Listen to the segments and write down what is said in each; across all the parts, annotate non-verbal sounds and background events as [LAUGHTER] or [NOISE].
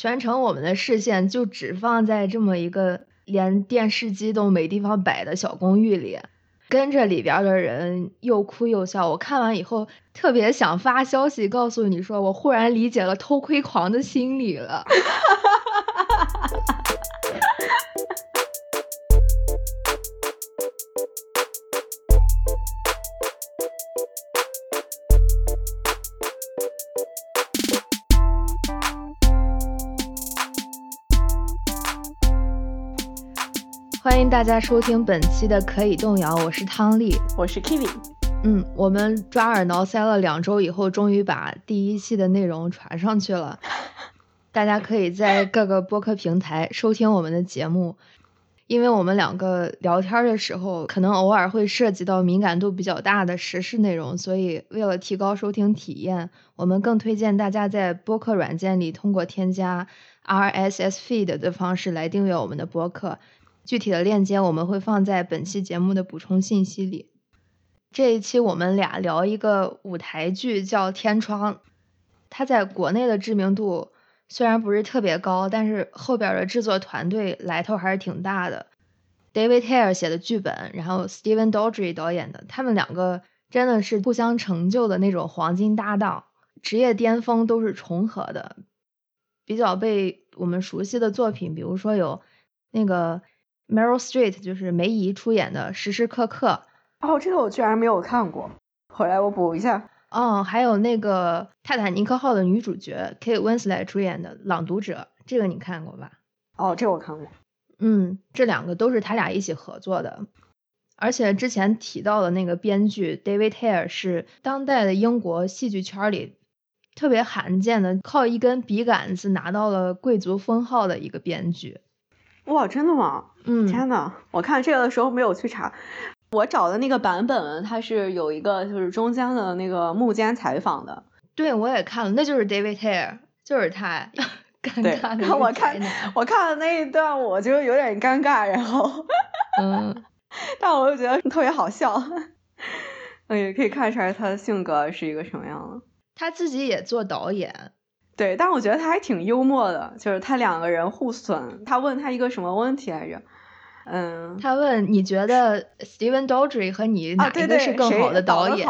全程我们的视线就只放在这么一个连电视机都没地方摆的小公寓里，跟着里边的人又哭又笑。我看完以后特别想发消息告诉你说，我忽然理解了偷窥狂的心理了。[LAUGHS] 欢迎大家收听本期的《可以动摇》，我是汤丽，我是 Kiwi。嗯，我们抓耳挠腮了两周以后，终于把第一期的内容传上去了。[LAUGHS] 大家可以在各个播客平台收听我们的节目。因为我们两个聊天的时候，可能偶尔会涉及到敏感度比较大的时事内容，所以为了提高收听体验，我们更推荐大家在播客软件里通过添加 RSS feed 的方式来订阅我们的播客。具体的链接我们会放在本期节目的补充信息里。这一期我们俩聊一个舞台剧，叫《天窗》。它在国内的知名度虽然不是特别高，但是后边的制作团队来头还是挺大的。David Hare 写的剧本，然后 Steven Daldry 导演的，他们两个真的是互相成就的那种黄金搭档，职业巅峰都是重合的。比较被我们熟悉的作品，比如说有那个。Meryl Streep 就是梅姨出演的《时时刻刻》哦，这个我居然没有看过，回来我补一下。嗯，还有那个《泰坦尼克号》的女主角 Kate Winslet 出演的《朗读者》，这个你看过吧？哦，这我看过。嗯，这两个都是他俩一起合作的，而且之前提到的那个编剧 David Hare 是当代的英国戏剧圈里特别罕见的，靠一根笔杆子拿到了贵族封号的一个编剧。哇，真的吗？嗯，天呐，我看这个的时候没有去查，我找的那个版本它是有一个就是中间的那个幕间采访的。对，我也看了，那就是 David Hare，就是他。[LAUGHS] 尴尬的。我看我看了那一段，我就有点尴尬，然后，嗯，[LAUGHS] 但我又觉得特别好笑。[LAUGHS] 嗯，也可以看出来他的性格是一个什么样的。他自己也做导演。对，但我觉得他还挺幽默的，就是他两个人互损。他问他一个什么问题来着？嗯，他问你觉得 Steven Daldry 和你哪一个是更好的导演？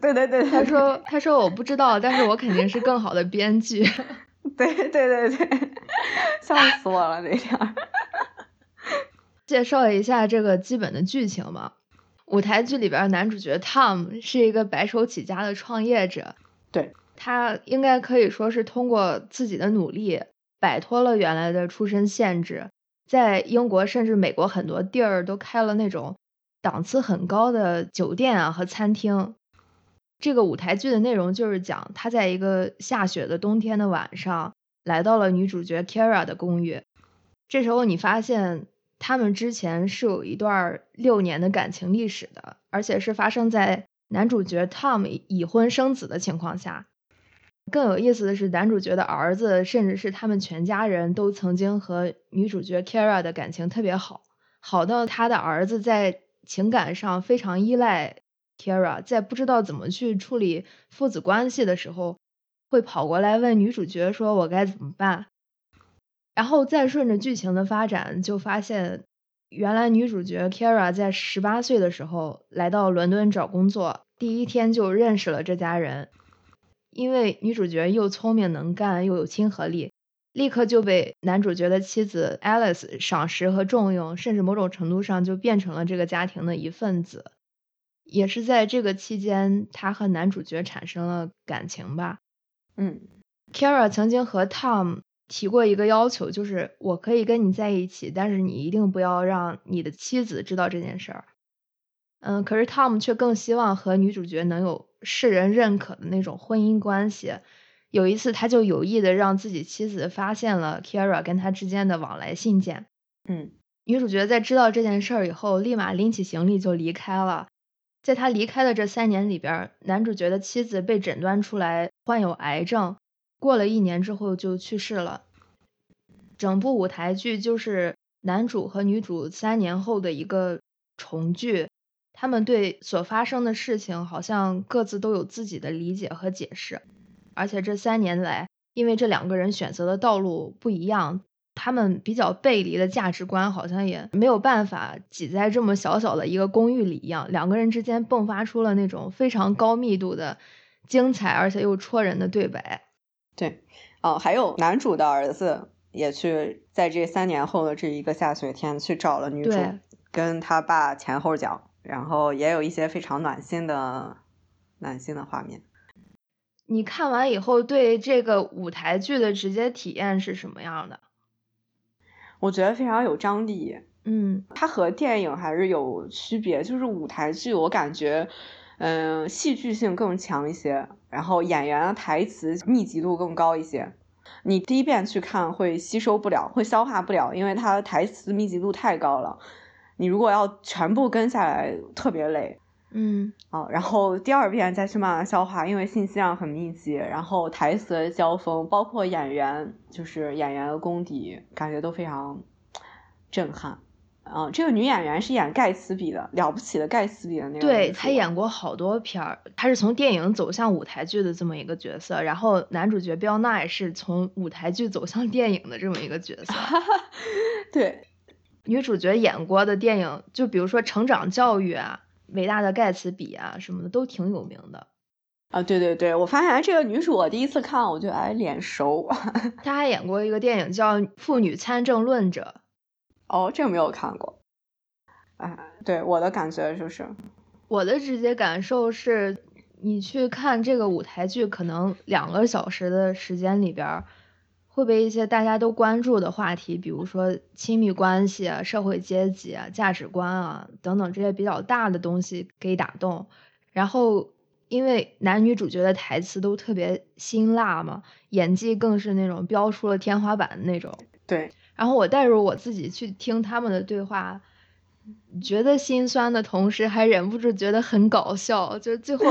对对对，[LAUGHS] 他说他说我不知道，但是我肯定是更好的编剧。[LAUGHS] 对对对对，笑死我了那天。介绍一下这个基本的剧情吧。舞台剧里边男主角 Tom 是一个白手起家的创业者。对。他应该可以说是通过自己的努力摆脱了原来的出身限制，在英国甚至美国很多地儿都开了那种档次很高的酒店啊和餐厅。这个舞台剧的内容就是讲他在一个下雪的冬天的晚上来到了女主角 Kara 的公寓，这时候你发现他们之前是有一段六年的感情历史的，而且是发生在男主角 Tom 已婚生子的情况下。更有意思的是，男主角的儿子，甚至是他们全家人都曾经和女主角 Kara 的感情特别好，好到他的儿子在情感上非常依赖 Kara，在不知道怎么去处理父子关系的时候，会跑过来问女主角说：“我该怎么办？”然后再顺着剧情的发展，就发现原来女主角 Kara 在十八岁的时候来到伦敦找工作，第一天就认识了这家人。因为女主角又聪明能干又有亲和力，立刻就被男主角的妻子 Alice 赏识和重用，甚至某种程度上就变成了这个家庭的一份子。也是在这个期间，她和男主角产生了感情吧。嗯，Kara 曾经和 Tom 提过一个要求，就是我可以跟你在一起，但是你一定不要让你的妻子知道这件事儿。嗯，可是 Tom 却更希望和女主角能有。世人认可的那种婚姻关系，有一次他就有意的让自己妻子发现了 Kira 跟他之间的往来信件。嗯，女主角在知道这件事儿以后，立马拎起行李就离开了。在他离开的这三年里边，男主角的妻子被诊断出来患有癌症，过了一年之后就去世了。整部舞台剧就是男主和女主三年后的一个重聚。他们对所发生的事情好像各自都有自己的理解和解释，而且这三年来因为这两个人选择的道路不一样，他们比较背离的价值观好像也没有办法挤在这么小小的一个公寓里一样，两个人之间迸发出了那种非常高密度的精彩而且又戳人的对白。对，哦，还有男主的儿子也去在这三年后的这一个下雪天去找了女主，跟他爸前后脚，然后也有一些非常暖心的暖心的画面。你看完以后，对这个舞台剧的直接体验是什么样的？我觉得非常有张力。嗯，它和电影还是有区别，就是舞台剧，我感觉，嗯，戏剧性更强一些，然后演员的台词密集度更高一些。你第一遍去看会吸收不了，会消化不了，因为它的台词密集度太高了。你如果要全部跟下来，特别累。嗯，啊，然后第二遍再去慢慢消化，因为信息量很密集，然后台词的交锋，包括演员，就是演员的功底，感觉都非常震撼。啊，这个女演员是演盖茨比的，了不起的盖茨比的那个。对她演过好多片儿，她是从电影走向舞台剧的这么一个角色，然后男主角彪奈是从舞台剧走向电影的这么一个角色。[LAUGHS] 对，女主角演过的电影，就比如说《成长教育》啊。伟大的盖茨比啊，什么的都挺有名的啊！对对对，我发现这个女主，我第一次看，我觉得哎脸熟。[LAUGHS] 她还演过一个电影叫《妇女参政论者》。哦，这个没有看过。啊，对我的感觉就是，我的直接感受是，你去看这个舞台剧，可能两个小时的时间里边。会被一些大家都关注的话题，比如说亲密关系啊、社会阶级啊、价值观啊等等这些比较大的东西给打动。然后，因为男女主角的台词都特别辛辣嘛，演技更是那种飙出了天花板的那种。对。然后我带入我自己去听他们的对话，觉得心酸的同时，还忍不住觉得很搞笑，就最后。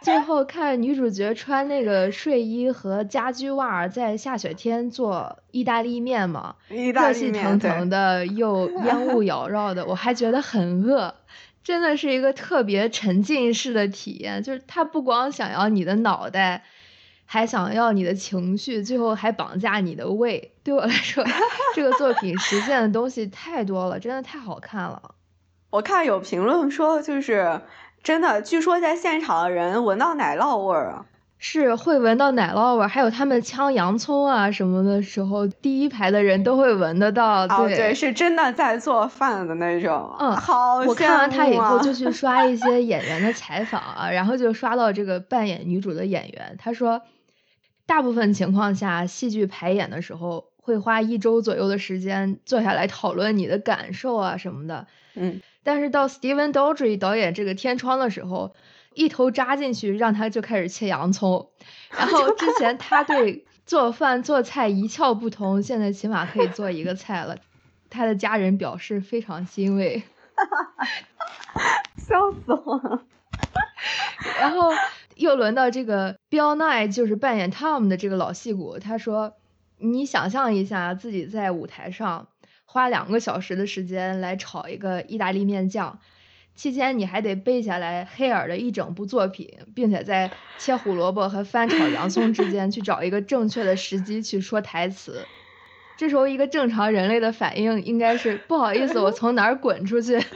最后看女主角穿那个睡衣和家居袜，在下雪天做意大利面嘛，热气腾腾的又 [LAUGHS] 烟雾缭绕的，我还觉得很饿，真的是一个特别沉浸式的体验。就是他不光想要你的脑袋，还想要你的情绪，最后还绑架你的胃。对我来说，这个作品实现的东西太多了，真的太好看了。[LAUGHS] 我看有评论说，就是。真的，据说在现场的人闻到奶酪味儿啊，是会闻到奶酪味儿，还有他们呛洋葱啊什么的时候，第一排的人都会闻得到。哦，对，是真的在做饭的那种。嗯，好。我看完他以后就去刷一些 [LAUGHS] 演员的采访啊，然后就刷到这个扮演女主的演员，他说，大部分情况下，戏剧排演的时候会花一周左右的时间坐下来讨论你的感受啊什么的。嗯。但是到 Steven Daldry 导演这个天窗的时候，一头扎进去，让他就开始切洋葱。然后之前他对做饭做菜一窍不通，现在起码可以做一个菜了。他的家人表示非常欣慰，笑死我了。然后又轮到这个 Bill Nye，就是扮演 Tom 的这个老戏骨，他说：“你想象一下自己在舞台上。”花两个小时的时间来炒一个意大利面酱，期间你还得背下来黑尔的一整部作品，并且在切胡萝卜和翻炒洋葱之间去找一个正确的时机去说台词。这时候一个正常人类的反应应该是不好意思，我从哪儿滚出去？[LAUGHS]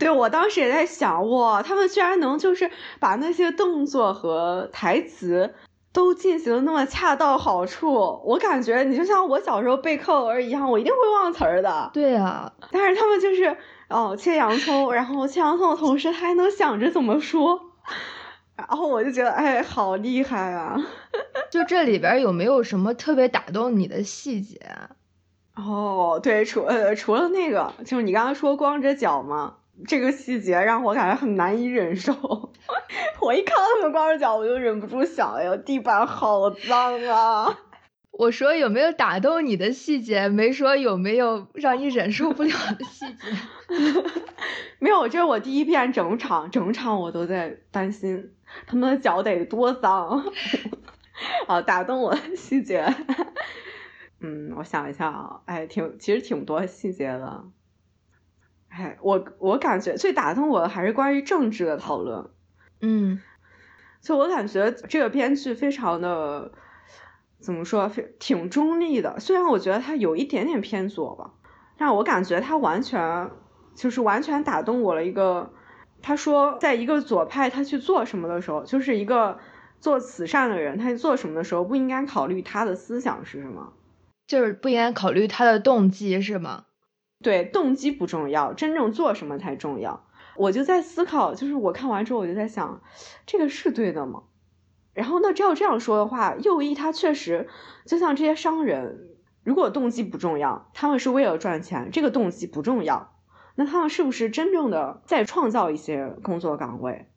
对我当时也在想，哇，他们居然能就是把那些动作和台词。都进行的那么恰到好处，我感觉你就像我小时候背课文一样，我一定会忘词儿的。对啊，但是他们就是哦，切洋葱，然后切洋葱的同时，他还能想着怎么说，然后我就觉得哎，好厉害啊！[LAUGHS] 就这里边有没有什么特别打动你的细节？哦，对，除呃除了那个，就是你刚刚说光着脚吗？这个细节让我感觉很难以忍受。[LAUGHS] 我一看到他们光着脚，我就忍不住想：哎呦，地板好脏啊！[LAUGHS] 我说有没有打动你的细节，没说有没有让你忍受不了的细节。[LAUGHS] 没有，这是我第一遍整场，整场我都在担心他们的脚得多脏。啊，打动我的细节，嗯，我想一下啊，哎，挺，其实挺多细节的。哎，我我感觉最打动我的还是关于政治的讨论。嗯，就我感觉这个编剧非常的怎么说，挺中立的。虽然我觉得他有一点点偏左吧，但我感觉他完全就是完全打动我了。一个他说，在一个左派他去做什么的时候，就是一个做慈善的人，他去做什么的时候，不应该考虑他的思想是什么，就是不应该考虑他的动机是吗？对，动机不重要，真正做什么才重要。我就在思考，就是我看完之后，我就在想，这个是对的吗？然后那照这样说的话，右翼他确实就像这些商人，如果动机不重要，他们是为了赚钱，这个动机不重要，那他们是不是真正的在创造一些工作岗位？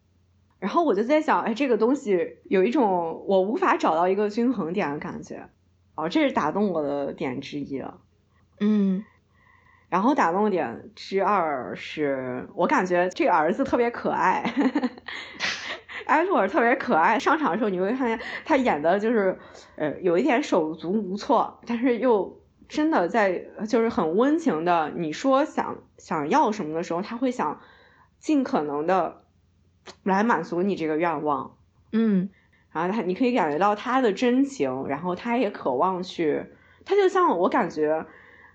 然后我就在想，哎，这个东西有一种我无法找到一个均衡点的感觉，哦，这是打动我的点之一了，嗯。然后打动点之二是我感觉这个儿子特别可爱，埃洛尔特别可爱。上场的时候你会看见他演的就是，呃，有一点手足无措，但是又真的在就是很温情的。你说想想要什么的时候，他会想尽可能的来满足你这个愿望。嗯，然后他你可以感觉到他的真情，然后他也渴望去，他就像我感觉。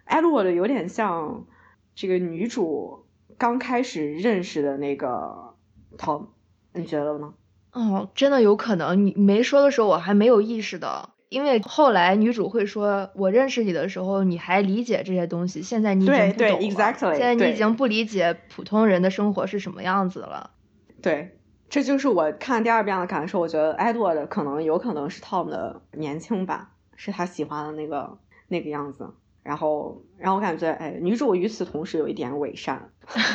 艾洛的有点像这个女主刚开始认识的那个 Tom，你觉得呢？哦，真的有可能。你没说的时候，我还没有意识到，因为后来女主会说：“我认识你的时候，你还理解这些东西，现在你已经不懂了。现在你已经不理解普通人的生活是什么样子了。”对，这就是我看第二遍的感受。我觉得艾洛的可能有可能是 Tom 的年轻版，是他喜欢的那个那个样子。然后，然后我感觉，哎，女主与此同时有一点伪善。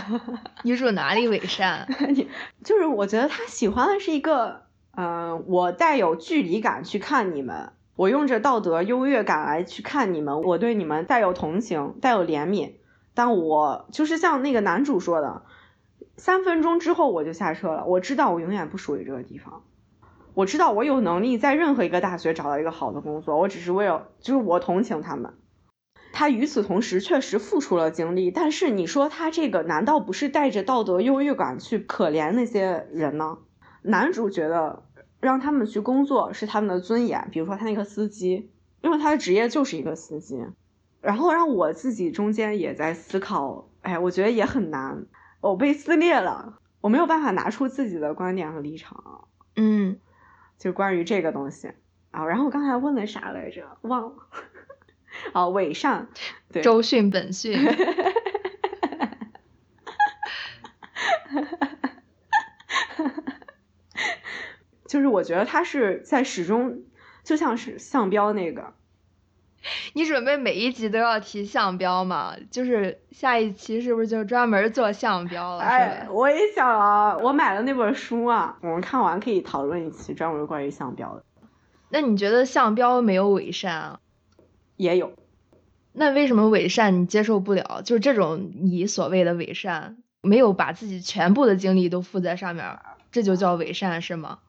[LAUGHS] 女主哪里伪善？[LAUGHS] 你就是我觉得她喜欢的是一个，嗯，我带有距离感去看你们，我用着道德优越感来去看你们，我对你们带有同情，带有怜悯。但我就是像那个男主说的，三分钟之后我就下车了。我知道我永远不属于这个地方，我知道我有能力在任何一个大学找到一个好的工作，我只是为了，就是我同情他们。他与此同时确实付出了精力，但是你说他这个难道不是带着道德优越感去可怜那些人呢？男主觉得让他们去工作是他们的尊严，比如说他那个司机，因为他的职业就是一个司机。然后让我自己中间也在思考，哎，我觉得也很难，我被撕裂了，我没有办法拿出自己的观点和立场。嗯，就关于这个东西啊。然后我刚才问了啥来着？忘了。啊，伪善，对周迅本迅，[LAUGHS] 就是我觉得他是在始终就像是项标那个，你准备每一集都要提项标吗？就是下一期是不是就专门做项标了？哎，我也想啊，我买了那本书啊，我们看完可以讨论一期专门关于项标的。那你觉得项标没有伪善啊？也有，那为什么伪善你接受不了？就是这种你所谓的伪善，没有把自己全部的精力都付在上面，这就叫伪善是吗？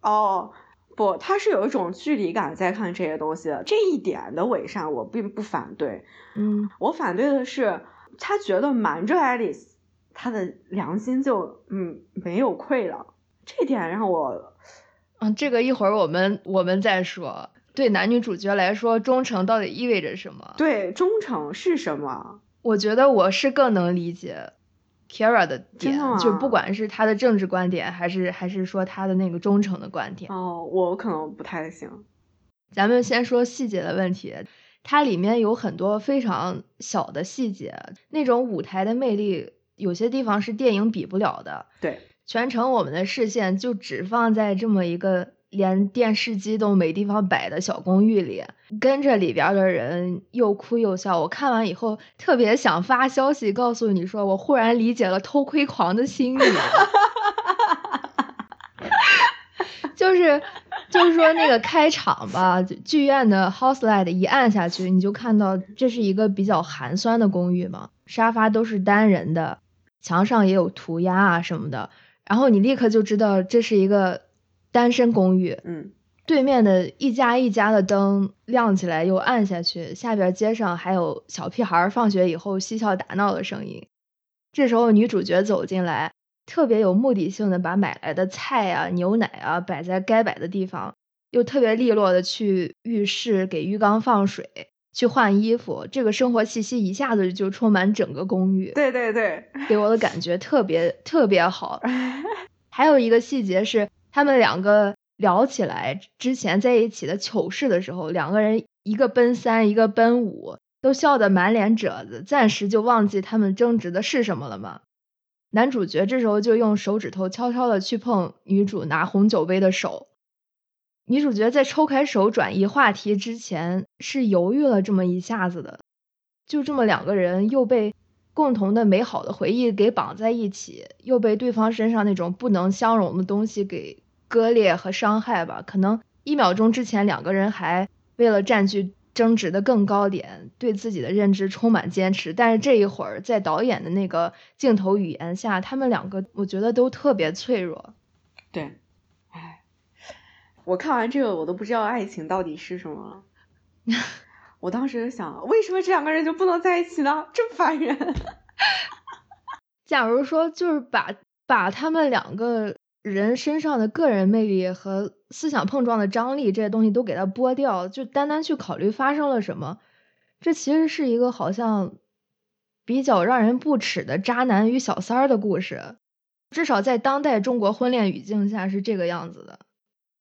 哦，不，他是有一种距离感在看这些东西的，这一点的伪善我并不反对。嗯，我反对的是他觉得瞒着爱丽丝，他的良心就嗯没有愧了，这点让我，嗯，这个一会儿我们我们再说。对男女主角来说，忠诚到底意味着什么？对，忠诚是什么？我觉得我是更能理解 Kara 的点，就不管是他的政治观点，还是还是说他的那个忠诚的观点。哦，我可能不太行。咱们先说细节的问题，它里面有很多非常小的细节，那种舞台的魅力，有些地方是电影比不了的。对，全程我们的视线就只放在这么一个。连电视机都没地方摆的小公寓里，跟着里边的人又哭又笑。我看完以后特别想发消息告诉你说，我忽然理解了偷窥狂的心理。[LAUGHS] 就是就是说那个开场吧，剧院的 house light 一按下去，你就看到这是一个比较寒酸的公寓嘛，沙发都是单人的，墙上也有涂鸦啊什么的，然后你立刻就知道这是一个。单身公寓，嗯，对面的一家一家的灯亮起来又暗下去，下边街上还有小屁孩放学以后嬉笑打闹的声音。这时候女主角走进来，特别有目的性的把买来的菜啊、牛奶啊摆在该摆的地方，又特别利落的去浴室给浴缸放水、去换衣服，这个生活气息一下子就充满整个公寓。对对对，给我的感觉特别特别好。[LAUGHS] 还有一个细节是，他们两个聊起来之前在一起的糗事的时候，两个人一个奔三，一个奔五，都笑得满脸褶子，暂时就忘记他们争执的是什么了吗？男主角这时候就用手指头悄悄的去碰女主拿红酒杯的手，女主角在抽开手转移话题之前是犹豫了这么一下子的，就这么两个人又被共同的美好的回忆给绑在一起，又被对方身上那种不能相容的东西给割裂和伤害吧。可能一秒钟之前两个人还为了占据。争执的更高点，对自己的认知充满坚持，但是这一会儿在导演的那个镜头语言下，他们两个我觉得都特别脆弱。对，哎，我看完这个我都不知道爱情到底是什么了。[LAUGHS] 我当时想，为什么这两个人就不能在一起呢？真烦人。[LAUGHS] 假如说就是把把他们两个。人身上的个人魅力和思想碰撞的张力这些东西都给他剥掉，就单单去考虑发生了什么，这其实是一个好像比较让人不齿的渣男与小三儿的故事，至少在当代中国婚恋语境下是这个样子的。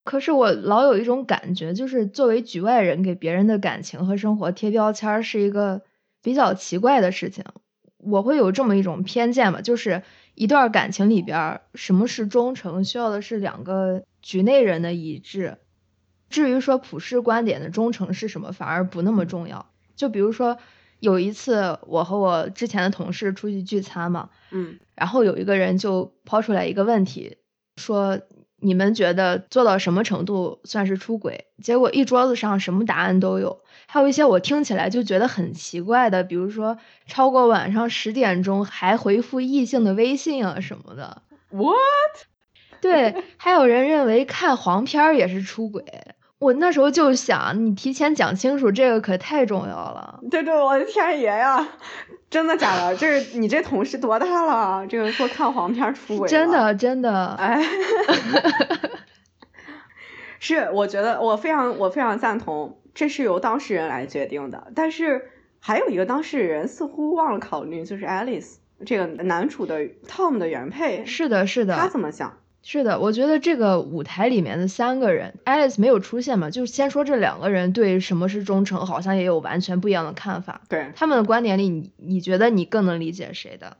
可是我老有一种感觉，就是作为局外人给别人的感情和生活贴标签是一个比较奇怪的事情。我会有这么一种偏见吧，就是。一段感情里边，什么是忠诚，需要的是两个局内人的一致。至于说普世观点的忠诚是什么，反而不那么重要。就比如说，有一次我和我之前的同事出去聚餐嘛，嗯，然后有一个人就抛出来一个问题，说。你们觉得做到什么程度算是出轨？结果一桌子上什么答案都有，还有一些我听起来就觉得很奇怪的，比如说超过晚上十点钟还回复异性的微信啊什么的。What？对，还有人认为看黄片也是出轨。我那时候就想，你提前讲清楚，这个可太重要了。对对，我的天爷呀！[LAUGHS] 真的假的？这是你这同事多大了？这个说看黄片出轨？真的真的。哎，[LAUGHS] 是，我觉得我非常我非常赞同，这是由当事人来决定的。但是还有一个当事人似乎忘了考虑，就是 Alice 这个男主的 Tom 的原配。是的，是的。他怎么想？是的，我觉得这个舞台里面的三个人，Alice 没有出现嘛，就先说这两个人对什么是忠诚，好像也有完全不一样的看法。对他们的观点里，你你觉得你更能理解谁的？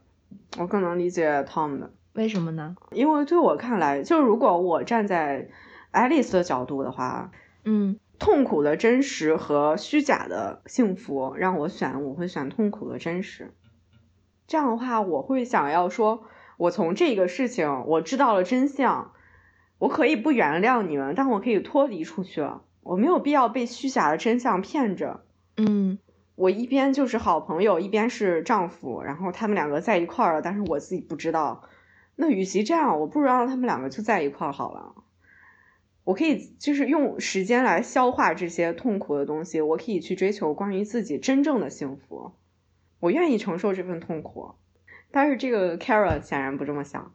我更能理解 Tom 的。为什么呢？因为对我看来，就如果我站在 Alice 的角度的话，嗯，痛苦的真实和虚假的幸福让我选，我会选痛苦的真实。这样的话，我会想要说。我从这个事情我知道了真相，我可以不原谅你们，但我可以脱离出去了。我没有必要被虚假的真相骗着。嗯，我一边就是好朋友，一边是丈夫，然后他们两个在一块儿了，但是我自己不知道。那与其这样，我不如让他们两个就在一块儿好了。我可以就是用时间来消化这些痛苦的东西，我可以去追求关于自己真正的幸福。我愿意承受这份痛苦。但是这个 Kara 显然不这么想。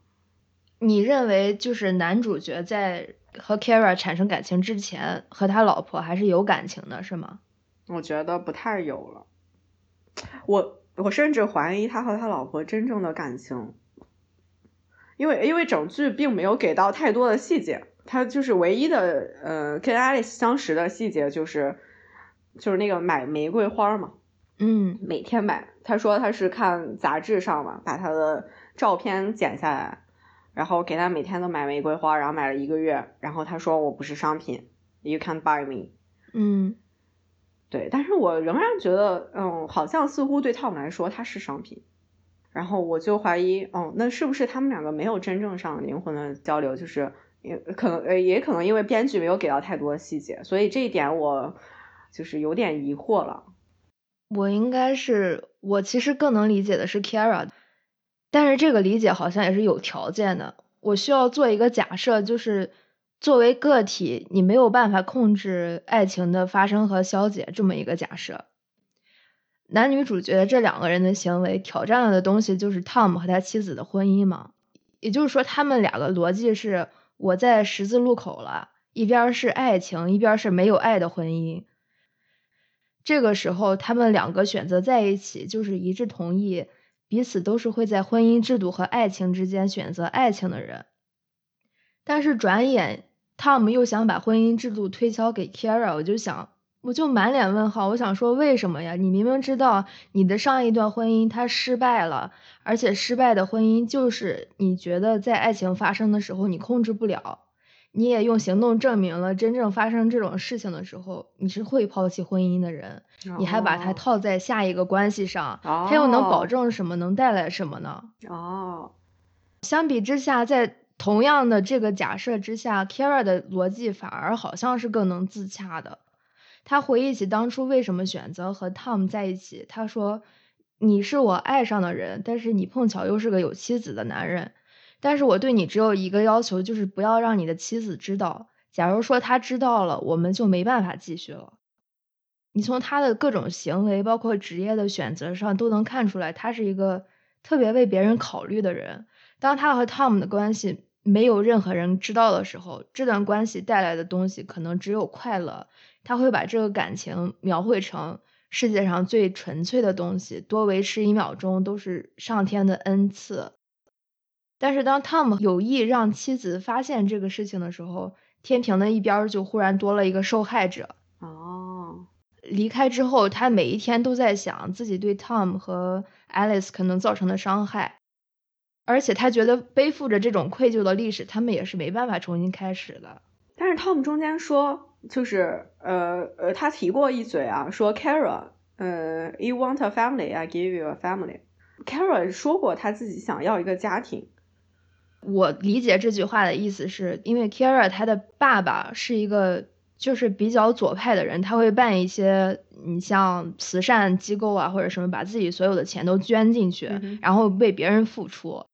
你认为就是男主角在和 Kara 产生感情之前，和他老婆还是有感情的，是吗？我觉得不太有了。我我甚至怀疑他和他老婆真正的感情，因为因为整剧并没有给到太多的细节，他就是唯一的呃跟 Alice 相识的细节就是就是那个买玫瑰花嘛。嗯，每天买。他说他是看杂志上嘛，把他的照片剪下来，然后给他每天都买玫瑰花，然后买了一个月。然后他说我不是商品，You can't buy me。嗯，对，但是我仍然觉得，嗯，好像似乎对他们来说他是商品。然后我就怀疑，哦，那是不是他们两个没有真正上灵魂的交流？就是也可能，呃，也可能因为编剧没有给到太多细节，所以这一点我就是有点疑惑了。我应该是，我其实更能理解的是 Kara，但是这个理解好像也是有条件的。我需要做一个假设，就是作为个体，你没有办法控制爱情的发生和消解这么一个假设。男女主角这两个人的行为挑战了的东西，就是 Tom 和他妻子的婚姻嘛。也就是说，他们两个逻辑是：我在十字路口了，一边是爱情，一边是没有爱的婚姻。这个时候，他们两个选择在一起，就是一致同意彼此都是会在婚姻制度和爱情之间选择爱情的人。但是转眼汤姆又想把婚姻制度推销给 Kara，我就想，我就满脸问号。我想说，为什么呀？你明明知道你的上一段婚姻它失败了，而且失败的婚姻就是你觉得在爱情发生的时候你控制不了。你也用行动证明了，真正发生这种事情的时候，你是会抛弃婚姻的人。你还把它套在下一个关系上，它又能保证什么？能带来什么呢？哦，相比之下，在同样的这个假设之下，Kara 的逻辑反而好像是更能自洽的。他回忆起当初为什么选择和 Tom 在一起，他说：“你是我爱上的人，但是你碰巧又是个有妻子的男人。”但是我对你只有一个要求，就是不要让你的妻子知道。假如说他知道了，我们就没办法继续了。你从他的各种行为，包括职业的选择上，都能看出来，他是一个特别为别人考虑的人。当他和 Tom 的关系没有任何人知道的时候，这段关系带来的东西可能只有快乐。他会把这个感情描绘成世界上最纯粹的东西，多维持一秒钟都是上天的恩赐。但是当 Tom 有意让妻子发现这个事情的时候，天平的一边就忽然多了一个受害者。哦，离开之后，他每一天都在想自己对 Tom 和 Alice 可能造成的伤害，而且他觉得背负着这种愧疚的历史，他们也是没办法重新开始的。但是 Tom 中间说，就是呃呃，他提过一嘴啊，说 Kara，呃，You want a family, I give you a family。Kara 说过他自己想要一个家庭。我理解这句话的意思是，因为 Kira 他的爸爸是一个就是比较左派的人，他会办一些你像慈善机构啊或者什么，把自己所有的钱都捐进去，然后为别人付出，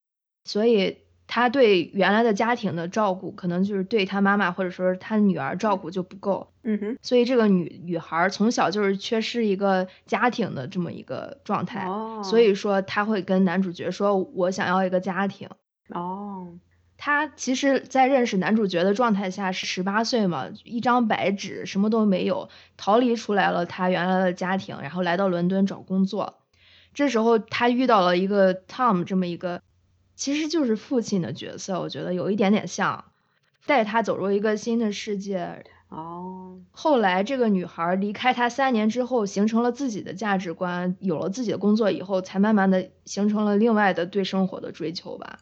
所以他对原来的家庭的照顾，可能就是对他妈妈或者说他女儿照顾就不够。嗯哼，所以这个女女孩从小就是缺失一个家庭的这么一个状态，所以说他会跟男主角说：“我想要一个家庭。”哦，他其实，在认识男主角的状态下是十八岁嘛，一张白纸，什么都没有，逃离出来了他原来的家庭，然后来到伦敦找工作。这时候他遇到了一个 Tom 这么一个，其实就是父亲的角色，我觉得有一点点像，带他走入一个新的世界。哦，后来这个女孩离开他三年之后，形成了自己的价值观，有了自己的工作以后，才慢慢的形成了另外的对生活的追求吧。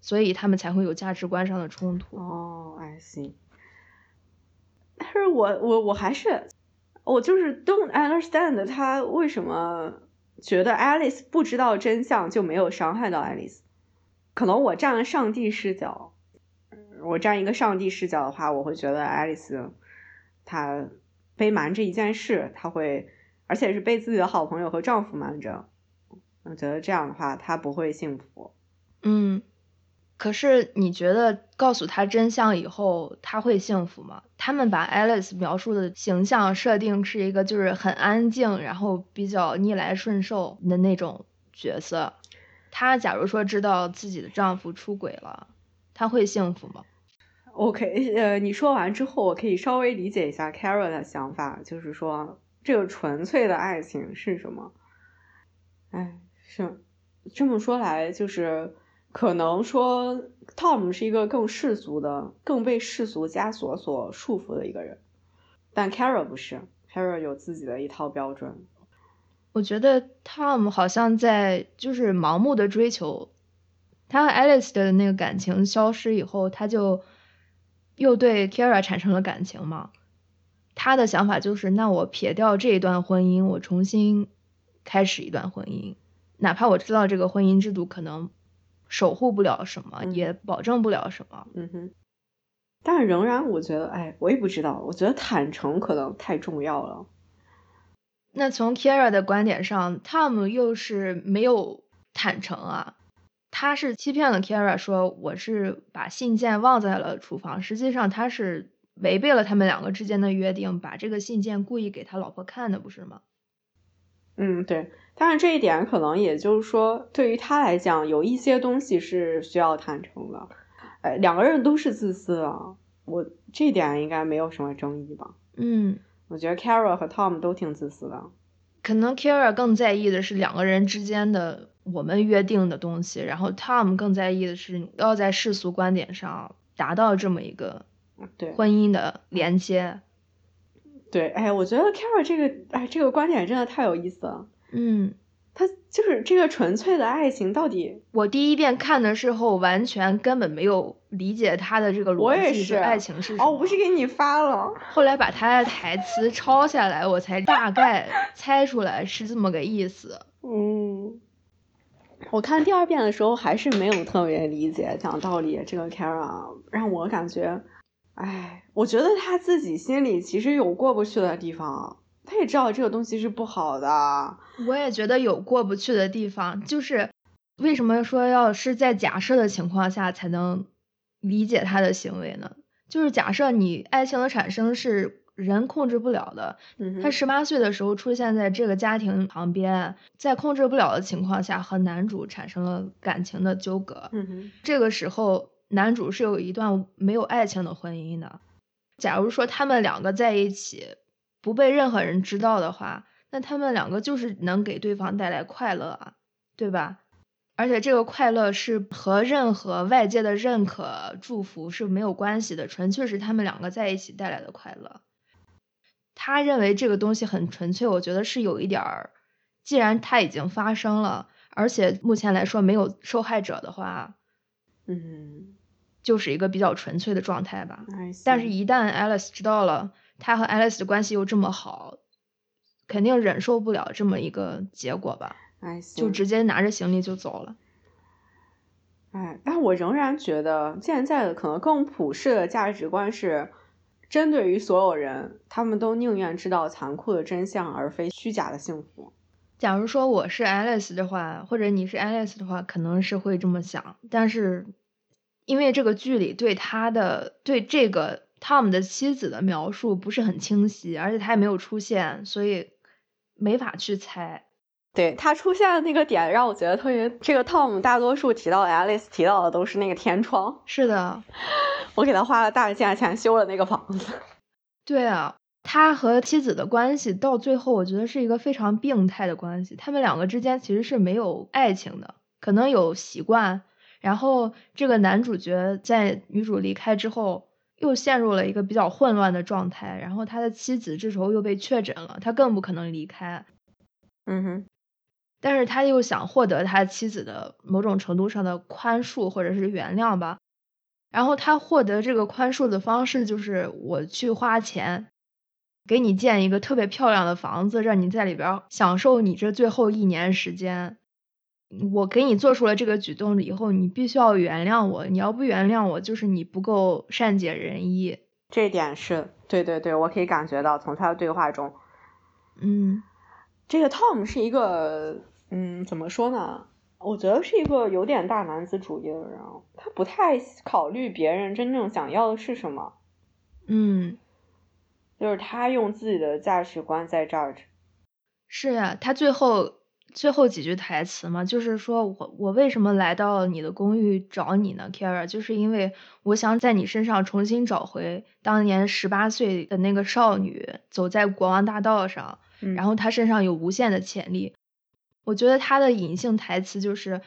所以他们才会有价值观上的冲突。哦，I see。但是我我我还是我就是 don't understand 他为什么觉得 Alice 不知道真相就没有伤害到 Alice。可能我站了上帝视角，我站一个上帝视角的话，我会觉得 Alice 她被瞒着一件事，她会而且是被自己的好朋友和丈夫瞒着。我觉得这样的话，她不会幸福。嗯。可是你觉得告诉他真相以后他会幸福吗？他们把 Alice 描述的形象设定是一个就是很安静，然后比较逆来顺受的那种角色。她假如说知道自己的丈夫出轨了，她会幸福吗？OK，呃，你说完之后，我可以稍微理解一下 Carol 的想法，就是说这个纯粹的爱情是什么？哎，是这么说来就是。可能说，Tom 是一个更世俗的、更被世俗枷锁所束缚的一个人，但 Carol 不是，Carol 有自己的一套标准。我觉得 Tom 好像在就是盲目的追求，他和 Alice 的那个感情消失以后，他就又对 Kara 产生了感情嘛。他的想法就是，那我撇掉这一段婚姻，我重新开始一段婚姻，哪怕我知道这个婚姻制度可能。守护不了什么，也保证不了什么。嗯哼，但仍然，我觉得，哎，我也不知道。我觉得坦诚可能太重要了。那从 Kira 的观点上，Tom 又是没有坦诚啊，他是欺骗了 Kira，说我是把信件忘在了厨房，实际上他是违背了他们两个之间的约定，把这个信件故意给他老婆看的，不是吗？嗯，对。但是这一点可能也就是说，对于他来讲，有一些东西是需要坦诚的。哎，两个人都是自私的，我这点应该没有什么争议吧？嗯，我觉得 Kara 和 Tom 都挺自私的。可能 Kara 更在意的是两个人之间的我们约定的东西，然后 Tom 更在意的是要在世俗观点上达到这么一个对婚姻的连接。对，哎，我觉得 Kara 这个，哎，这个观点真的太有意思了。嗯，他就是这个纯粹的爱情到底，我第一遍看的时候完全根本没有理解他的这个我也逻辑，是爱情是什么。哦，我不是给你发了，后来把他的台词抄下来，我才大概 [LAUGHS] 猜出来是这么个意思。嗯，我看第二遍的时候还是没有特别理解。讲道理，这个 Kara 让我感觉，哎，我觉得他自己心里其实有过不去的地方，他也知道这个东西是不好的。我也觉得有过不去的地方，就是为什么说要是在假设的情况下才能理解他的行为呢？就是假设你爱情的产生是人控制不了的，嗯，他十八岁的时候出现在这个家庭旁边，在控制不了的情况下和男主产生了感情的纠葛。这个时候，男主是有一段没有爱情的婚姻的。假如说他们两个在一起，不被任何人知道的话，那他们两个就是能给对方带来快乐啊，对吧？而且这个快乐是和任何外界的认可、祝福是没有关系的，纯粹是他们两个在一起带来的快乐。他认为这个东西很纯粹，我觉得是有一点儿，既然它已经发生了，而且目前来说没有受害者的话，嗯，就是一个比较纯粹的状态吧。但是，一旦 Alice 知道了他和 Alice 的关系又这么好，肯定忍受不了这么一个结果吧，就直接拿着行李就走了。哎，但我仍然觉得现在的可能更普世的价值观是，针对于所有人，他们都宁愿知道残酷的真相，而非虚假的幸福。假如说我是 Alice 的话，或者你是 Alice 的话，可能是会这么想。但是，因为这个剧里对他的对这个 Tom 的妻子的描述不是很清晰，而且他也没有出现，所以没法去猜。对他出现的那个点，让我觉得特别。这个 Tom 大多数提到的 Alice 提到的都是那个天窗，是的，我给他花了大价钱修了那个房子。对啊，他和妻子的关系到最后，我觉得是一个非常病态的关系。他们两个之间其实是没有爱情的，可能有习惯。然后这个男主角在女主离开之后，又陷入了一个比较混乱的状态。然后他的妻子这时候又被确诊了，他更不可能离开。嗯哼，但是他又想获得他妻子的某种程度上的宽恕或者是原谅吧。然后他获得这个宽恕的方式就是我去花钱，给你建一个特别漂亮的房子，让你在里边儿享受你这最后一年时间。我给你做出了这个举动了以后，你必须要原谅我。你要不原谅我，就是你不够善解人意。这点是对对对，我可以感觉到从他的对话中，嗯这个 Tom 是一个，嗯，怎么说呢？我觉得是一个有点大男子主义的人，他不太考虑别人真正想要的是什么，嗯，就是他用自己的价值观在 judge。是呀，他最后最后几句台词嘛，就是说我我为什么来到你的公寓找你呢，Kara？就是因为我想在你身上重新找回当年十八岁的那个少女，走在国王大道上，嗯然后她身上有无限的潜力。我觉得她的隐性台词就是：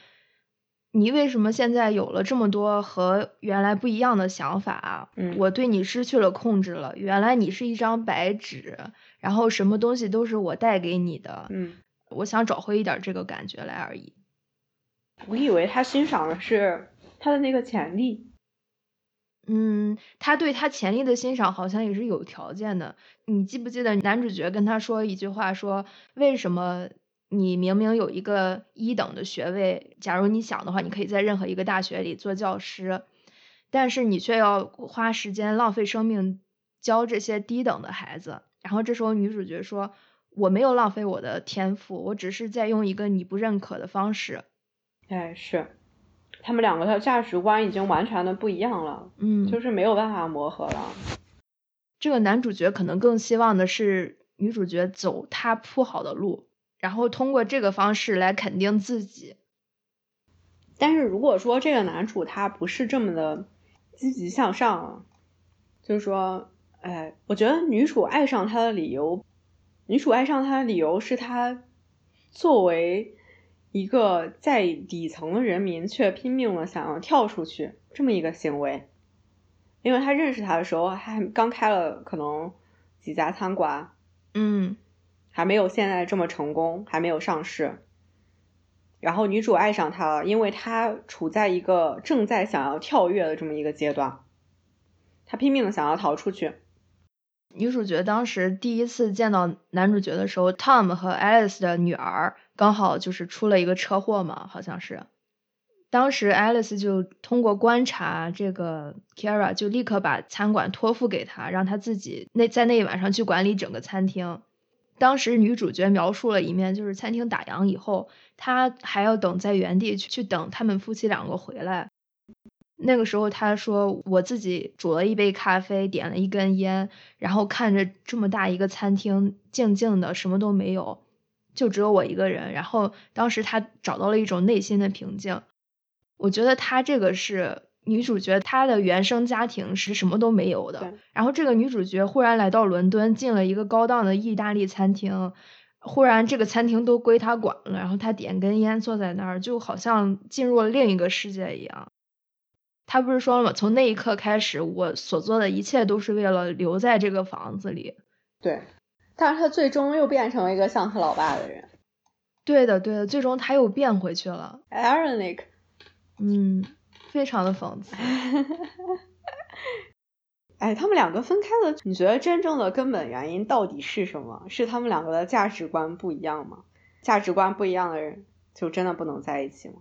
你为什么现在有了这么多和原来不一样的想法啊？嗯我对你失去了控制了。原来你是一张白纸，然后什么东西都是我带给你的。嗯，我想找回一点这个感觉来而已。我以为他欣赏的是他的那个潜力。嗯，他对他潜力的欣赏好像也是有条件的。你记不记得男主角跟他说一句话说，为什么你明明有一个一等的学位，假如你想的话，你可以在任何一个大学里做教师，但是你却要花时间浪费生命教这些低等的孩子。然后这时候女主角说，我没有浪费我的天赋，我只是在用一个你不认可的方式。哎，是，他们两个的价值观已经完全的不一样了，嗯，就是没有办法磨合了。这个男主角可能更希望的是女主角走他铺好的路，然后通过这个方式来肯定自己。但是如果说这个男主他不是这么的积极向上，就是说，哎，我觉得女主爱上他的理由，女主爱上他的理由是他作为一个在底层的人民，却拼命的想要跳出去这么一个行为。因为他认识他的时候还刚开了可能几家餐馆，嗯，还没有现在这么成功，还没有上市。然后女主爱上他了，因为他处在一个正在想要跳跃的这么一个阶段，他拼命的想要逃出去。女主角当时第一次见到男主角的时候，Tom 和 Alice 的女儿刚好就是出了一个车祸嘛，好像是。当时 Alice 就通过观察这个 Kara，就立刻把餐馆托付给他，让他自己那在那一晚上去管理整个餐厅。当时女主角描述了一面，就是餐厅打烊以后，她还要等在原地去去等他们夫妻两个回来。那个时候他说：“我自己煮了一杯咖啡，点了一根烟，然后看着这么大一个餐厅，静静的，什么都没有，就只有我一个人。然后当时他找到了一种内心的平静。我觉得她这个是。”女主角她的原生家庭是什么都没有的，然后这个女主角忽然来到伦敦，进了一个高档的意大利餐厅，忽然这个餐厅都归她管了，然后她点根烟坐在那儿，就好像进入了另一个世界一样。她不是说了吗？从那一刻开始，我所做的一切都是为了留在这个房子里。对，但是他最终又变成了一个像他老爸的人。对的，对的，最终他又变回去了。Ironic，嗯。非常的讽刺，[LAUGHS] 哎，他们两个分开了，你觉得真正的根本原因到底是什么？是他们两个的价值观不一样吗？价值观不一样的人就真的不能在一起吗？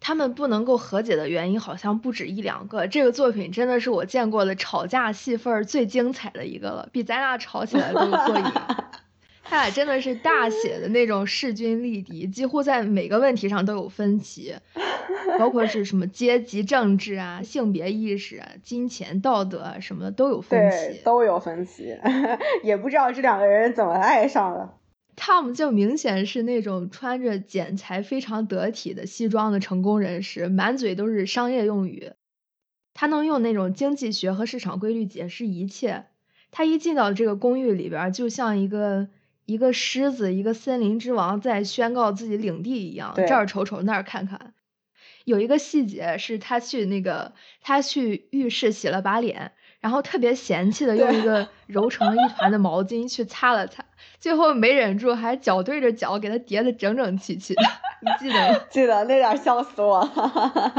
他们不能够和解的原因好像不止一两个。这个作品真的是我见过的吵架戏份最精彩的一个了，比咱俩吵起来都过瘾。[LAUGHS] 他俩真的是大写的那种势均力敌，几乎在每个问题上都有分歧，包括是什么阶级政治啊、性别意识、啊金钱道德啊什么的都有分歧，都有分歧，[LAUGHS] 也不知道这两个人怎么爱上了。Tom 就明显是那种穿着剪裁非常得体的西装的成功人士，满嘴都是商业用语，他能用那种经济学和市场规律解释一切。他一进到这个公寓里边，就像一个。一个狮子，一个森林之王在宣告自己领地一样，这儿瞅瞅那儿看看。有一个细节是他去那个他去浴室洗了把脸，然后特别嫌弃的用一 [LAUGHS] 个揉成了一团的毛巾去擦了擦，最后没忍住还脚对着脚给他叠的整整齐齐的，你记得吗？[LAUGHS] 记得，那点笑死我了。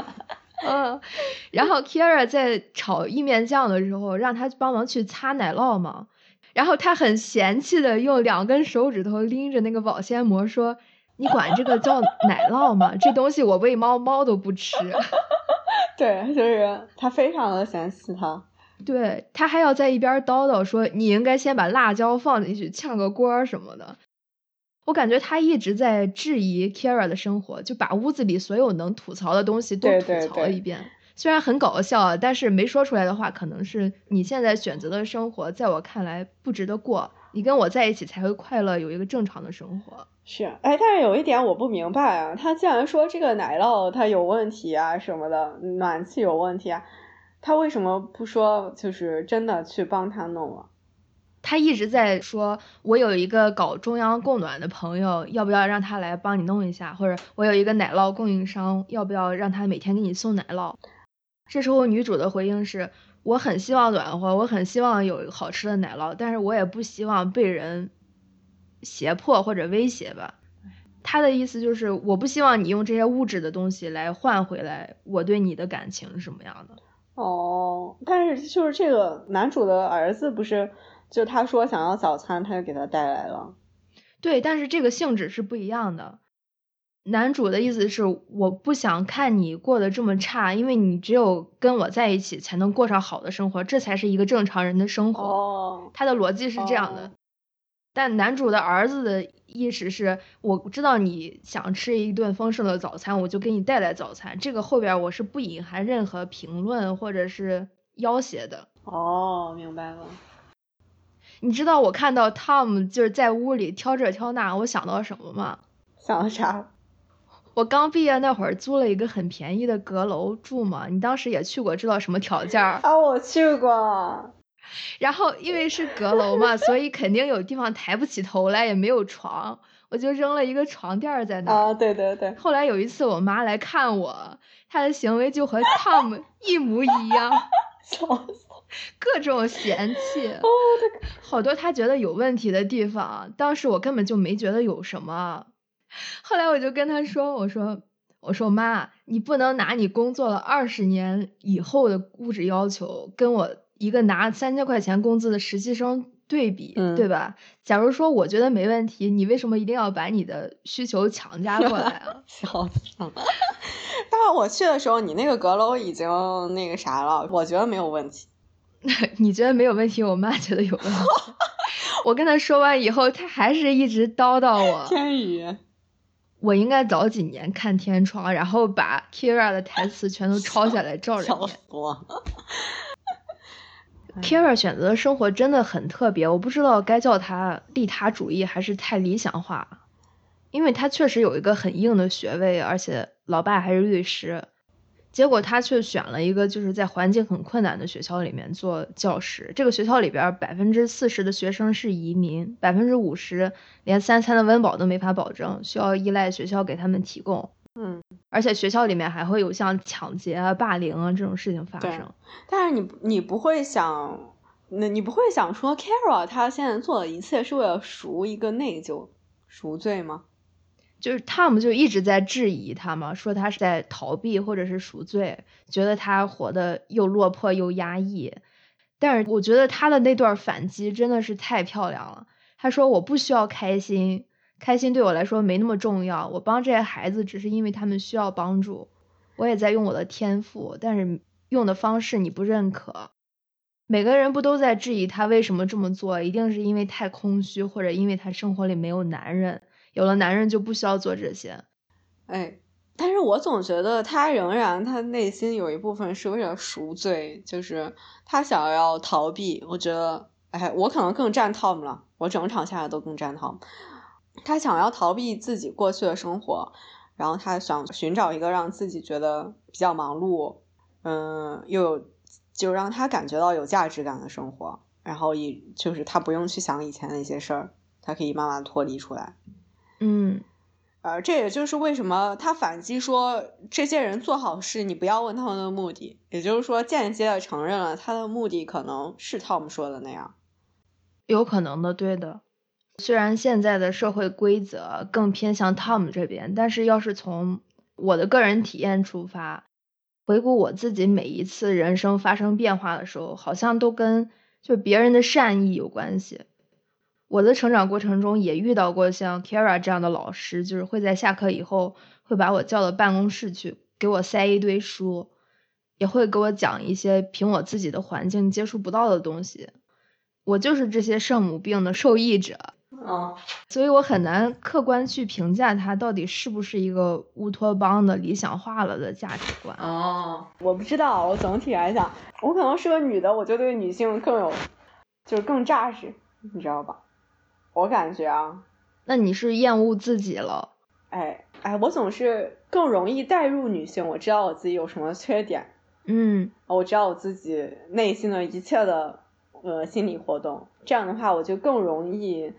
[LAUGHS] 嗯，然后 Kira 在炒意面酱的时候，让他帮忙去擦奶酪嘛。然后他很嫌弃的用两根手指头拎着那个保鲜膜说：“你管这个叫奶酪吗？这东西我喂猫，猫都不吃。”对，就是他非常的嫌弃他。对他还要在一边叨叨说：“你应该先把辣椒放进去炝个锅什么的。”我感觉他一直在质疑 Kira 的生活，就把屋子里所有能吐槽的东西都吐槽了一遍。虽然很搞笑，但是没说出来的话，可能是你现在选择的生活，在我看来不值得过。你跟我在一起才会快乐，有一个正常的生活。是，哎，但是有一点我不明白啊，他既然说这个奶酪它有问题啊什么的，暖气有问题啊，他为什么不说就是真的去帮他弄了？他一直在说，我有一个搞中央供暖的朋友，要不要让他来帮你弄一下？或者我有一个奶酪供应商，要不要让他每天给你送奶酪？这时候女主的回应是：我很希望暖和，我很希望有好吃的奶酪，但是我也不希望被人胁迫或者威胁吧。他的意思就是，我不希望你用这些物质的东西来换回来我对你的感情是什么样的。哦，但是就是这个男主的儿子不是，就他说想要早餐，他就给他带来了。对，但是这个性质是不一样的。男主的意思是，我不想看你过得这么差，因为你只有跟我在一起，才能过上好的生活，这才是一个正常人的生活。哦，他的逻辑是这样的。但男主的儿子的意识是，我知道你想吃一顿丰盛的早餐，我就给你带来早餐。这个后边我是不隐含任何评论或者是要挟的。哦，明白了。你知道我看到 Tom 就是在屋里挑这挑那，我想到什么吗？想到啥？我刚毕业那会儿租了一个很便宜的阁楼住嘛，你当时也去过，知道什么条件儿？啊，我去过。然后因为是阁楼嘛，所以肯定有地方抬不起头来，也没有床，我就扔了一个床垫在那。啊，对对对。后来有一次我妈来看我，她的行为就和 Tom 一模一样，[LAUGHS] 笑死，各种嫌弃，哦，好多她觉得有问题的地方，当时我根本就没觉得有什么。后来我就跟她说：“我说，我说妈，你不能拿你工作了二十年以后的物质要求跟我。”一个拿三千块钱工资的实习生对比，对吧？假如说我觉得没问题，你为什么一定要把你的需求强加过来啊？[LAUGHS] 笑死了！但是我去的时候，你那个阁楼已经那个啥了，我觉得没有问题。[LAUGHS] 你觉得没有问题，我妈觉得有问题。[LAUGHS] 我跟她说完以后，她还是一直叨叨我。天宇，我应该早几年看天窗，然后把 Kira 的台词全都抄下来照着念。笑死我！Kira 选择的生活真的很特别，我不知道该叫他利他主义还是太理想化，因为他确实有一个很硬的学位，而且老爸还是律师，结果他却选了一个就是在环境很困难的学校里面做教师。这个学校里边百分之四十的学生是移民，百分之五十连三餐的温饱都没法保证，需要依赖学校给他们提供。嗯，而且学校里面还会有像抢劫啊、霸凌啊这种事情发生。但是你你不会想，那你不会想说，Kara 他现在做的一切是为了赎一个内疚、赎罪吗？就是 Tom 就一直在质疑他嘛，说他是在逃避或者是赎罪，觉得他活得又落魄又压抑。但是我觉得他的那段反击真的是太漂亮了。他说：“我不需要开心。”开心对我来说没那么重要，我帮这些孩子只是因为他们需要帮助，我也在用我的天赋，但是用的方式你不认可。每个人不都在质疑他为什么这么做？一定是因为太空虚，或者因为他生活里没有男人，有了男人就不需要做这些。哎，但是我总觉得他仍然他内心有一部分是为了赎罪，就是他想要逃避。我觉得，哎，我可能更站 Tom 了，我整场下来都更站 Tom。他想要逃避自己过去的生活，然后他想寻找一个让自己觉得比较忙碌，嗯，又有就让他感觉到有价值感的生活。然后以就是他不用去想以前那些事儿，他可以慢慢脱离出来。嗯，呃，这也就是为什么他反击说这些人做好事，你不要问他们的目的。也就是说，间接的承认了他的目的可能是 Tom 说的那样，有可能的，对的。虽然现在的社会规则更偏向 Tom 这边，但是要是从我的个人体验出发，回顾我自己每一次人生发生变化的时候，好像都跟就别人的善意有关系。我的成长过程中也遇到过像 Kara 这样的老师，就是会在下课以后会把我叫到办公室去，给我塞一堆书，也会给我讲一些凭我自己的环境接触不到的东西。我就是这些圣母病的受益者。嗯，所以我很难客观去评价他到底是不是一个乌托邦的理想化了的价值观。哦，我不知道，我总体来讲，我可能是个女的，我就对女性更有，就是更扎实，你知道吧？我感觉啊，那你是厌恶自己了？哎哎，我总是更容易代入女性，我知道我自己有什么缺点，嗯，我知道我自己内心的一切的呃心理活动，这样的话我就更容易。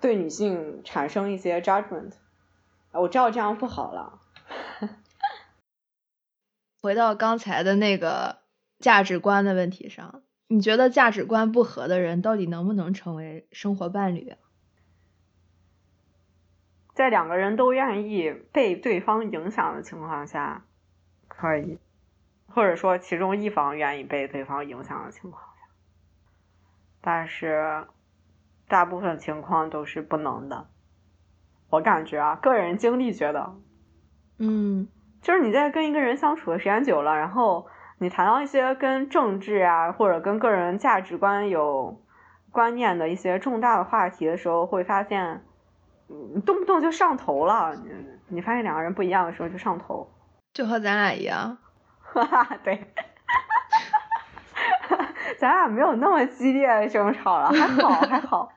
对女性产生一些 judgment，我知道这样不好了。回到刚才的那个价值观的问题上，你觉得价值观不合的人到底能不能成为生活伴侣？在两个人都愿意被对方影响的情况下，可以，或者说其中一方愿意被对方影响的情况下，但是。大部分情况都是不能的，我感觉啊，个人经历觉得，嗯，就是你在跟一个人相处的时间久了，然后你谈到一些跟政治啊或者跟个人价值观有观念的一些重大的话题的时候，会发现，你动不动就上头了。你你发现两个人不一样的时候就上头，就和咱俩一样，哈哈，对。[LAUGHS] 咱俩没有那么激烈的争吵了，还好还好。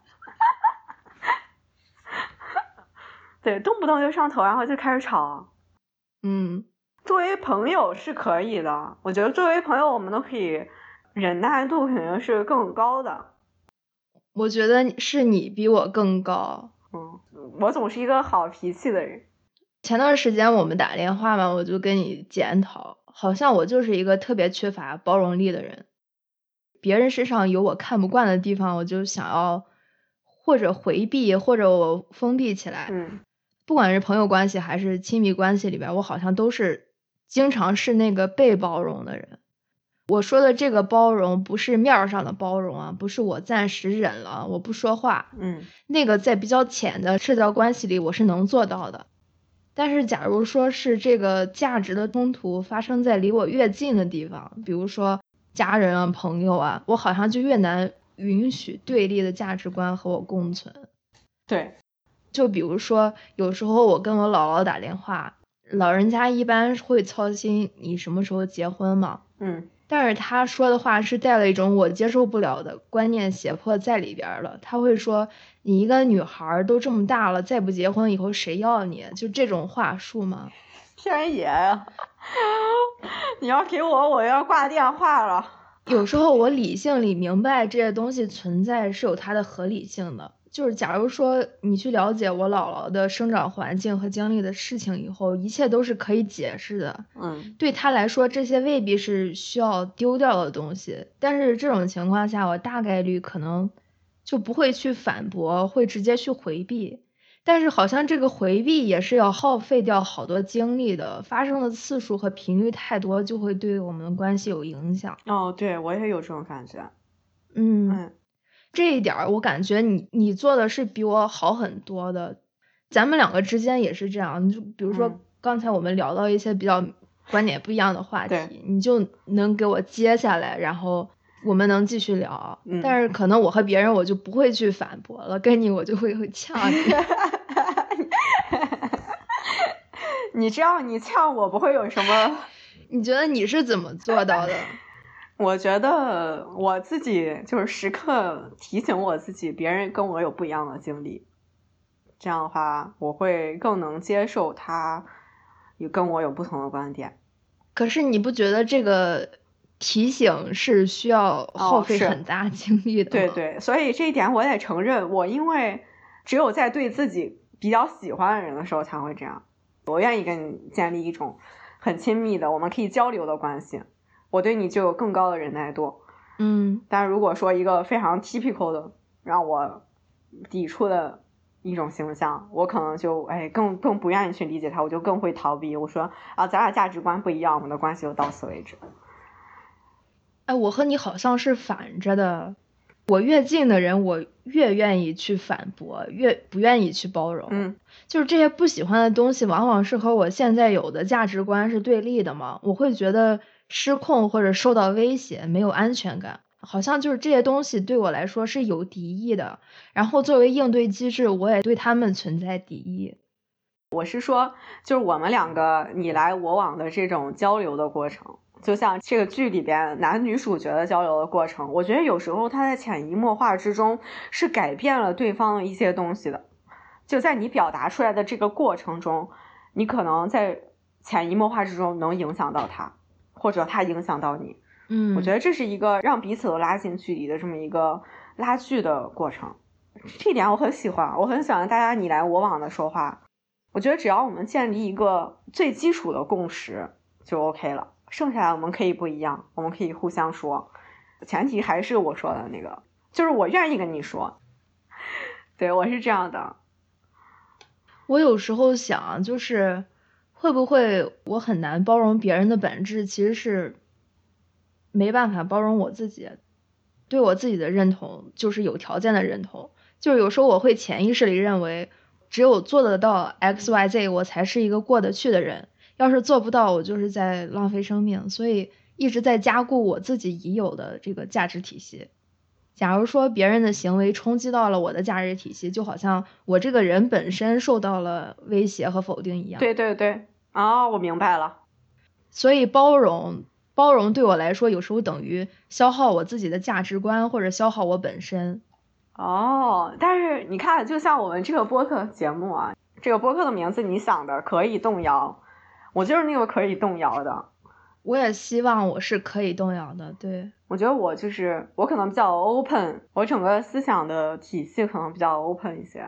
对，动不动就上头，然后就开始吵。嗯，作为朋友是可以的，我觉得作为朋友，我们都可以忍耐度肯定是更高的。我觉得是你比我更高。嗯，我总是一个好脾气的人。前段时间我们打电话嘛，我就跟你检讨，好像我就是一个特别缺乏包容力的人。别人身上有我看不惯的地方，我就想要或者回避，或者我封闭起来。嗯。不管是朋友关系还是亲密关系里边，我好像都是经常是那个被包容的人。我说的这个包容，不是面儿上的包容啊，不是我暂时忍了，我不说话。嗯，那个在比较浅的社交关系里，我是能做到的。但是，假如说是这个价值的冲突发生在离我越近的地方，比如说家人啊、朋友啊，我好像就越难允许对立的价值观和我共存。对。就比如说，有时候我跟我姥姥打电话，老人家一般会操心你什么时候结婚嘛。嗯。但是他说的话是带了一种我接受不了的观念胁迫在里边了。他会说：“你一个女孩都这么大了，再不结婚以后谁要你？”就这种话术吗？天爷呀！[LAUGHS] 你要给我，我要挂电话了。有时候我理性里明白这些东西存在是有它的合理性的。就是假如说你去了解我姥姥的生长环境和经历的事情以后，一切都是可以解释的。嗯，对他来说，这些未必是需要丢掉的东西。但是这种情况下，我大概率可能就不会去反驳，会直接去回避。但是好像这个回避也是要耗费掉好多精力的，发生的次数和频率太多，就会对我们的关系有影响。哦，对我也有这种感觉。嗯嗯。这一点儿，我感觉你你做的是比我好很多的。咱们两个之间也是这样，就比如说刚才我们聊到一些比较观点不一样的话题，你就能给我接下来，然后我们能继续聊。但是可能我和别人我就不会去反驳了，跟你我就会会呛 [LAUGHS] [LAUGHS] 你。你这样你呛我不会有什么？你觉得你是怎么做到的？我觉得我自己就是时刻提醒我自己，别人跟我有不一样的经历，这样的话我会更能接受他有跟我有不同的观点。可是你不觉得这个提醒是需要耗费很大精力的？对对，所以这一点我得承认，我因为只有在对自己比较喜欢的人的时候才会这样，我愿意跟你建立一种很亲密的、我们可以交流的关系。我对你就有更高的忍耐度，嗯，但如果说一个非常 typical 的让我抵触的一种形象，我可能就哎更更不愿意去理解他，我就更会逃避。我说啊，咱俩价值观不一样，我们的关系就到此为止。哎，我和你好像是反着的，我越近的人，我越愿意去反驳，越不愿意去包容。嗯，就是这些不喜欢的东西，往往是和我现在有的价值观是对立的嘛，我会觉得。失控或者受到威胁，没有安全感，好像就是这些东西对我来说是有敌意的。然后作为应对机制，我也对他们存在敌意。我是说，就是我们两个你来我往的这种交流的过程，就像这个剧里边男女主角的交流的过程，我觉得有时候他在潜移默化之中是改变了对方的一些东西的。就在你表达出来的这个过程中，你可能在潜移默化之中能影响到他。或者他影响到你，嗯，我觉得这是一个让彼此都拉近距离的这么一个拉锯的过程，这点我很喜欢，我很喜欢大家你来我往的说话。我觉得只要我们建立一个最基础的共识就 OK 了，剩下的我们可以不一样，我们可以互相说，前提还是我说的那个，就是我愿意跟你说，[LAUGHS] 对我是这样的。我有时候想就是。会不会我很难包容别人的本质，其实是没办法包容我自己。对我自己的认同就是有条件的认同，就是有时候我会潜意识里认为，只有做得到 X Y Z，我才是一个过得去的人。要是做不到，我就是在浪费生命。所以一直在加固我自己已有的这个价值体系。假如说别人的行为冲击到了我的价值体系，就好像我这个人本身受到了威胁和否定一样。对对对，啊，我明白了。所以包容，包容对我来说有时候等于消耗我自己的价值观或者消耗我本身。哦，但是你看，就像我们这个播客节目啊，这个播客的名字你想的可以动摇，我就是那个可以动摇的。我也希望我是可以动摇的。对，我觉得我就是我可能比较 open，我整个思想的体系可能比较 open 一些。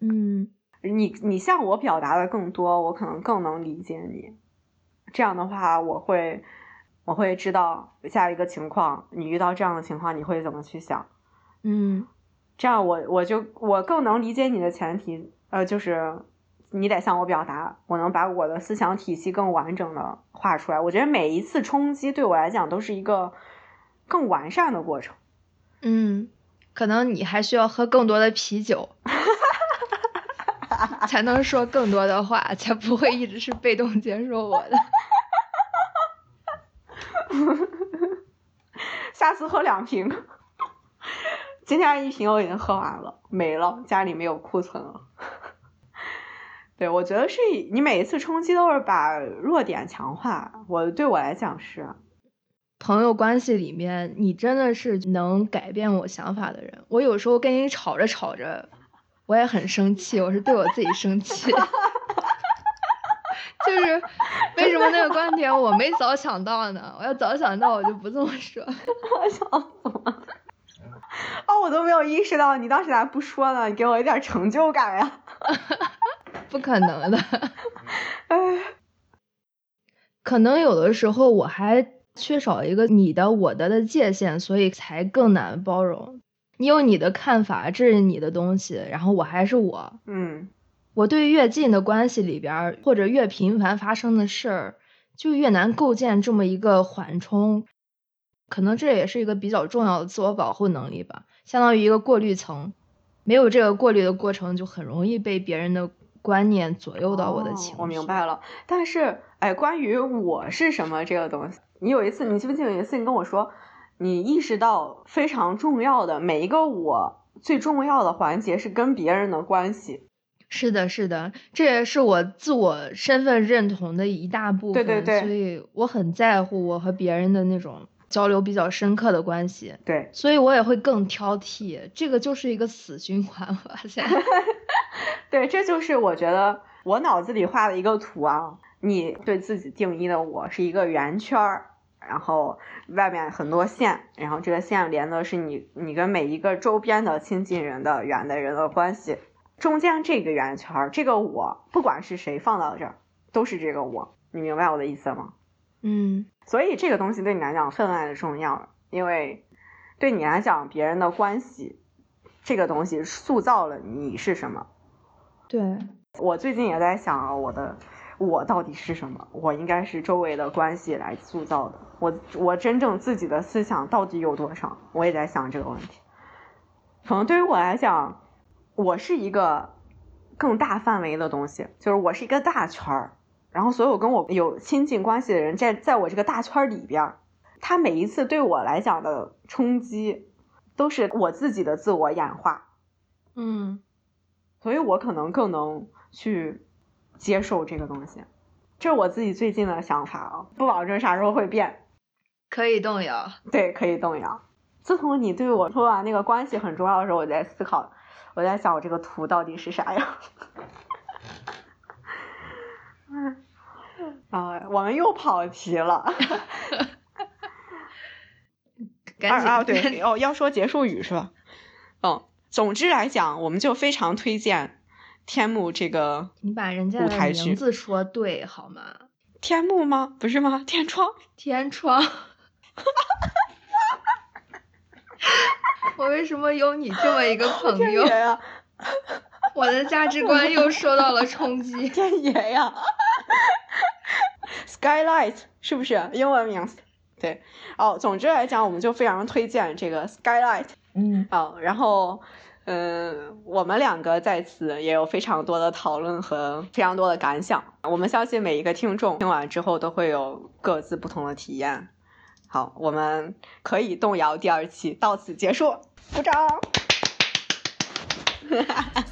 嗯，你你向我表达的更多，我可能更能理解你。这样的话，我会我会知道下一个情况，你遇到这样的情况，你会怎么去想？嗯。这样我我就我更能理解你的前提，呃，就是你得向我表达，我能把我的思想体系更完整的画出来。我觉得每一次冲击对我来讲都是一个更完善的过程。嗯，可能你还需要喝更多的啤酒，[LAUGHS] 才能说更多的话，[LAUGHS] 才不会一直是被动接受我的。[LAUGHS] 下次喝两瓶。今天一瓶我已经喝完了，没了，家里没有库存了。对，我觉得是你每一次冲击都是把弱点强化。我对我来讲是，朋友关系里面，你真的是能改变我想法的人。我有时候跟你吵着吵着，我也很生气，我是对我自己生气。[LAUGHS] 就是为什么那个观点我没早想到呢？我要早想到，我就不这么说。我 [LAUGHS] 笑死了。哦，我都没有意识到，你当时咋不说呢？你给我一点成就感呀！[LAUGHS] 不可能的，哎，可能有的时候我还缺少一个你的我的的界限，所以才更难包容。你有你的看法，这是你的东西，然后我还是我。嗯，我对越近的关系里边，或者越频繁发生的事儿，就越难构建这么一个缓冲。可能这也是一个比较重要的自我保护能力吧，相当于一个过滤层。没有这个过滤的过程，就很容易被别人的观念左右到我的情绪。我明白了，但是，哎，关于我是什么这个东西，你有一次，你记不记得有一次你跟我说，你意识到非常重要的每一个我最重要的环节是跟别人的关系。是的，是的，这也是我自我身份认同的一大部分。对对对，所以我很在乎我和别人的那种。交流比较深刻的关系，对，所以我也会更挑剔，这个就是一个死循环。发现，[LAUGHS] 对，这就是我觉得我脑子里画的一个图啊。你对自己定义的我是一个圆圈儿，然后外面很多线，然后这个线连的是你你跟每一个周边的亲近人的远的人的关系。中间这个圆圈儿，这个我不管是谁放到这儿，都是这个我。你明白我的意思吗？嗯。所以这个东西对你来讲分外的重要，因为对你来讲，别人的关系这个东西塑造了你是什么。对我最近也在想，我的我到底是什么？我应该是周围的关系来塑造的。我我真正自己的思想到底有多少？我也在想这个问题。可能对于我来讲，我是一个更大范围的东西，就是我是一个大圈儿。然后，所有跟我有亲近关系的人，在在我这个大圈里边，他每一次对我来讲的冲击，都是我自己的自我演化。嗯，所以我可能更能去接受这个东西，这是我自己最近的想法啊，不保证啥时候会变。可以动摇，对，可以动摇。自从你对我说完那个关系很重要的时候，我在思考，我在想我这个图到底是啥呀？[LAUGHS] 啊，我们又跑题了。[LAUGHS] 啊啊，对哦，要说结束语是吧？[LAUGHS] 嗯，总之来讲，我们就非常推荐天幕这个你把人家的名字说对好吗？天幕吗？不是吗？天窗？[LAUGHS] 天窗。我为什么有你这么一个朋友？我的价值观又受到了冲击。[LAUGHS] 天爷呀！Skylight 是不是英文名字？对，哦，总之来讲，我们就非常推荐这个 Skylight。嗯，哦，然后，嗯，我们两个在此也有非常多的讨论和非常多的感想。我们相信每一个听众听完之后都会有各自不同的体验。好，我们可以动摇第二期到此结束，鼓掌。哈 [LAUGHS] 哈